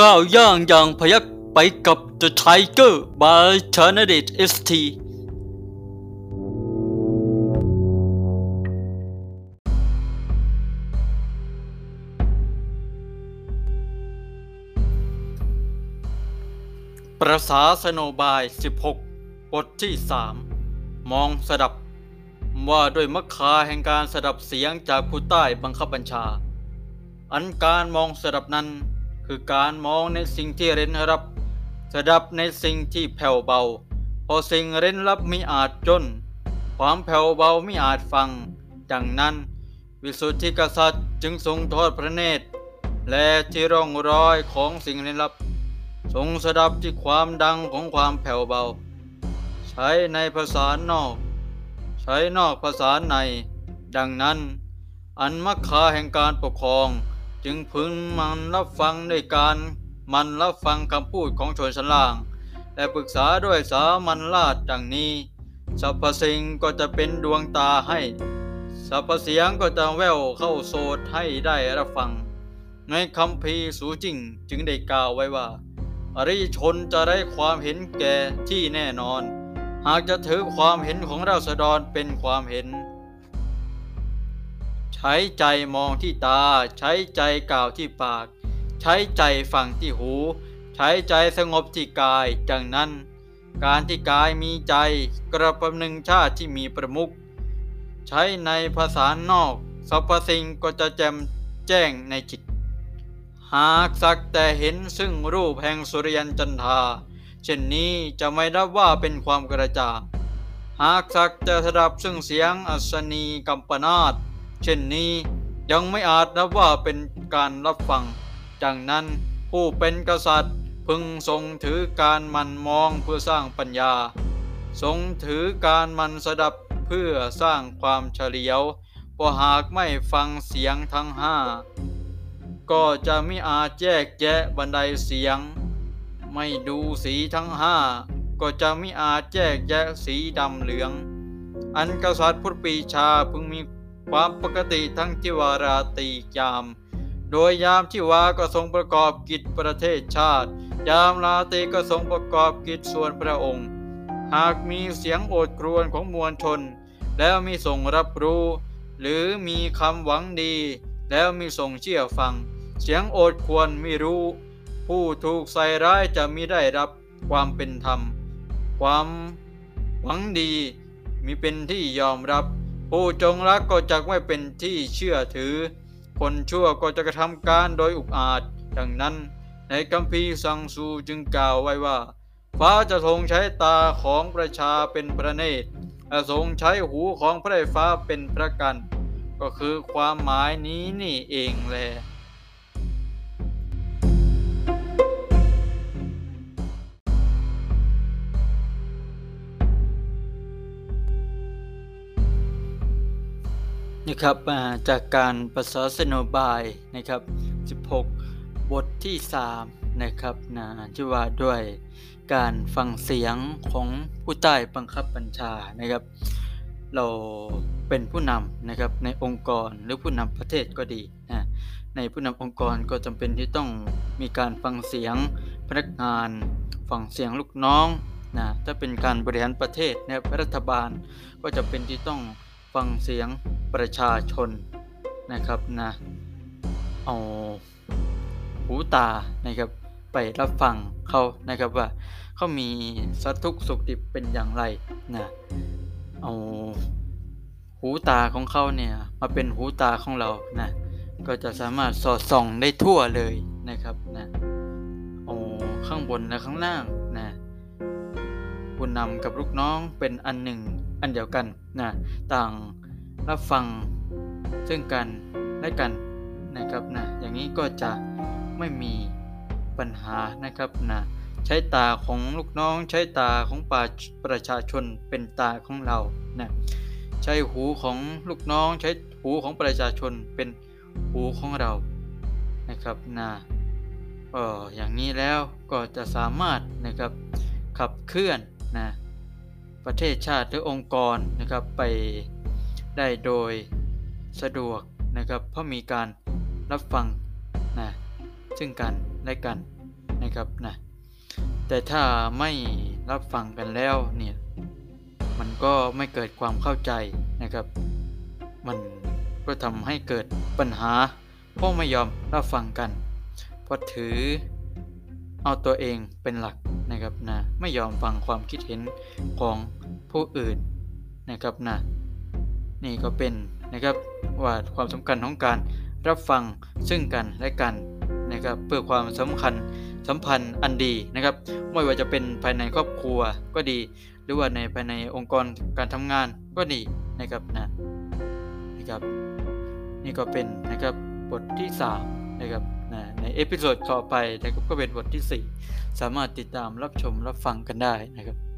ก้าวย่างอย่างพยักไปกับ The Tiger by c h a n a d i t ST ประสาสโนบาย 16 บทที่ 3 มองสดับ ว่าด้วยมัคคาแห่งการสดับเสียงจากผู้ใต้บังคับบัญชา อันการมองสดับนั้น คือการมองในสิ่งที่เร้นรับสดับในสิ่งที่แผ่วเบา พอสิ่งเร้นรับมิอาจจน ความแผ่วเบามิอาจฟัง ดังนั้น วิสุทธิกษัตริย์จึงทรงทอดพระเนตร และที่ร่องรอยของสิ่งเร้นรับ ทรงสดับที่ความดังของความแผ่วเบา ใช้ในภาษานอก ใช้นอกภาษาใน ดังนั้น อันมักคาแห่งการปกครอง จึงพึงมันรับฟังด้วยการมันรับฟังคำพูดของชนชั้นล่าง และปรึกษาด้วยสามัญราชดังนี้สรรพสิ่งก็จะเป็นดวงตาให้สรรพเสียงก็จะแววเข้าโสดให้ได้รับฟัง ในคำพีสูจริงจึงได้กล่าวไว้ว่า อริชนจะได้ความเห็นแก่ที่แน่นอน หากจะถือความเห็นของราษฎรเป็นความเห็น ใช้ใจมองที่ตา ใช้ใจกล่าวที่ปาก ใช้ใจฟังที่หู ใช้ใจสงบที่กายดังนั้น การที่กายมีใจกระประหนึ่งชาติที่มีประมุขใช้ในภาษานอกสรรพสิ่งก็จะแจ่มแจ้งในจิต หากสักแต่เห็นซึ่งรูปแห่งสุริยันจันทาเช่นนี้จะไม่รับว่าเป็นความกระจ่างหากสักจะสดับซึ่งเสียงอัศนีกัมปนาต เช่นนี้ยังไม่อาจนับว่าเป็นการรับฟังดังนั้นผู้เป็นกษัตริย์พึงทรงถือการมันมองเพื่อสร้างปัญญา ทรงถือการมันสดับเพื่อสร้างความเฉลียวเพราะหากไม่ฟังเสียงทั้งห้าก็จะไม่อาจแยกแยะบันไดเสียง ไม่ดูสีทั้งห้าก็จะไม่อาจแยกแยะสีดำเหลือง อันกษัตริย์พุทธปีชาพึงมี ความปกติทั้งที่วาราตียาม โดยยามที่วาก็ทรงประกอบกิจประเทศชาติ ยามลาตีก็ทรงประกอบกิจส่วนพระองค์ หากมีเสียงโอดครวญของมวลชน แล้วมีส่งรับรู้ หรือมีคำหวังดี แล้วมีส่งเชื่อฟัง เสียงโอดควรไม่รู้ ผู้ถูกใส่ร้ายจะมิได้รับความเป็นธรรม ความหวังดีมีเป็นที่ยอมรับ ผู้จงรักก็จะไม่เป็นที่เชื่อถือ คนชั่วก็จะกระทำการโดยอุกอาจดังนั้น ในกัมพีสังสูจึงกล่าวไว้ว่า ฟ้าจะทรงใช้ตาของประชาเป็นพระเนตรและทรงใช้หูของพระฟ้าเป็นพระกัน ก็คือความหมายนี้นี่เองแหละ นะครับจากการประสาสนบายนะครับ 16 บทที่ 3 นะครับนะที่ว่าด้วยการฟังเสียงของผู้ใต้บังคับบัญชานะครับ เราเป็นผู้นำนะครับในองค์กรหรือผู้นำประเทศก็ดีนะในผู้นำองค์กรก็จำเป็นที่ต้องมีการฟังเสียงพนักงานฟังเสียงลูกน้องนะถ้าเป็นการบริหารประเทศนะครับรัฐบาลก็จะเป็นที่ต้อง ฟังเสียงประชาชนนะครับนะเอาหูตานะครับไปรับฟังเขานะครับว่าเขามีสัทุกสุขดิบเป็นอย่างไรนะเอาหูตาของเขาเนี่ยมาเป็นหูตาของเรานะก็จะสามารถสอดส่องได้ทั่วเลยนะครับนะโอ้ข้างบนและข้างล่างนะผู้นำกับลูกน้องเป็นอันหนึ่ง อันเดียวกันนะต่างรับฟังซึ่งกันและกันนะครับนะอย่างนี้ก็จะไม่มีปัญหานะครับนะใช้ตาของลูกน้อง ใช้ตาของประประชาชนเป็นตาของเรานะใช้หูของลูกน้อง ใช้หูของประชาชนเป็นหูของเรานะครับนะก็อย่างนี้แล้วก็จะสามารถนะครับขับเคลื่อนนะ ประเทศชาติหรือองค์กรนะครับไปได้โดยสะดวกนะครับเพราะมีการรับฟังนะซึ่งกันและกันนะครับนะแต่ถ้าไม่รับฟังกันแล้วเนี่ยมันก็ไม่เกิดความเข้าใจนะครับ มันก็ทำให้เกิดปัญหาเพราะไม่ยอมรับฟังกันเพราะถือเอาตัวเองเป็นหลัก นะครับนะไม่ยอมฟังความคิดเห็นของผู้อื่นนะครับนะนี่ก็เป็นนะครับว่าความสำคัญของการรับฟังซึ่งกันและกันนะครับเพื่อความสำคัญสัมพันธ์อันดีนะครับ ไม่ว่าจะเป็นภายในครอบครัวก็ดี หรือว่าในภายในองค์กรการทำงานก็ดีนะครับนะนะครับ นี่ก็เป็นนะครับบทที่3นะครับ นะในเอพิโซดต่อไปนะครับก็เป็นบทที่ 4 สามารถติดตามรับชมรับฟังกันได้นะครับ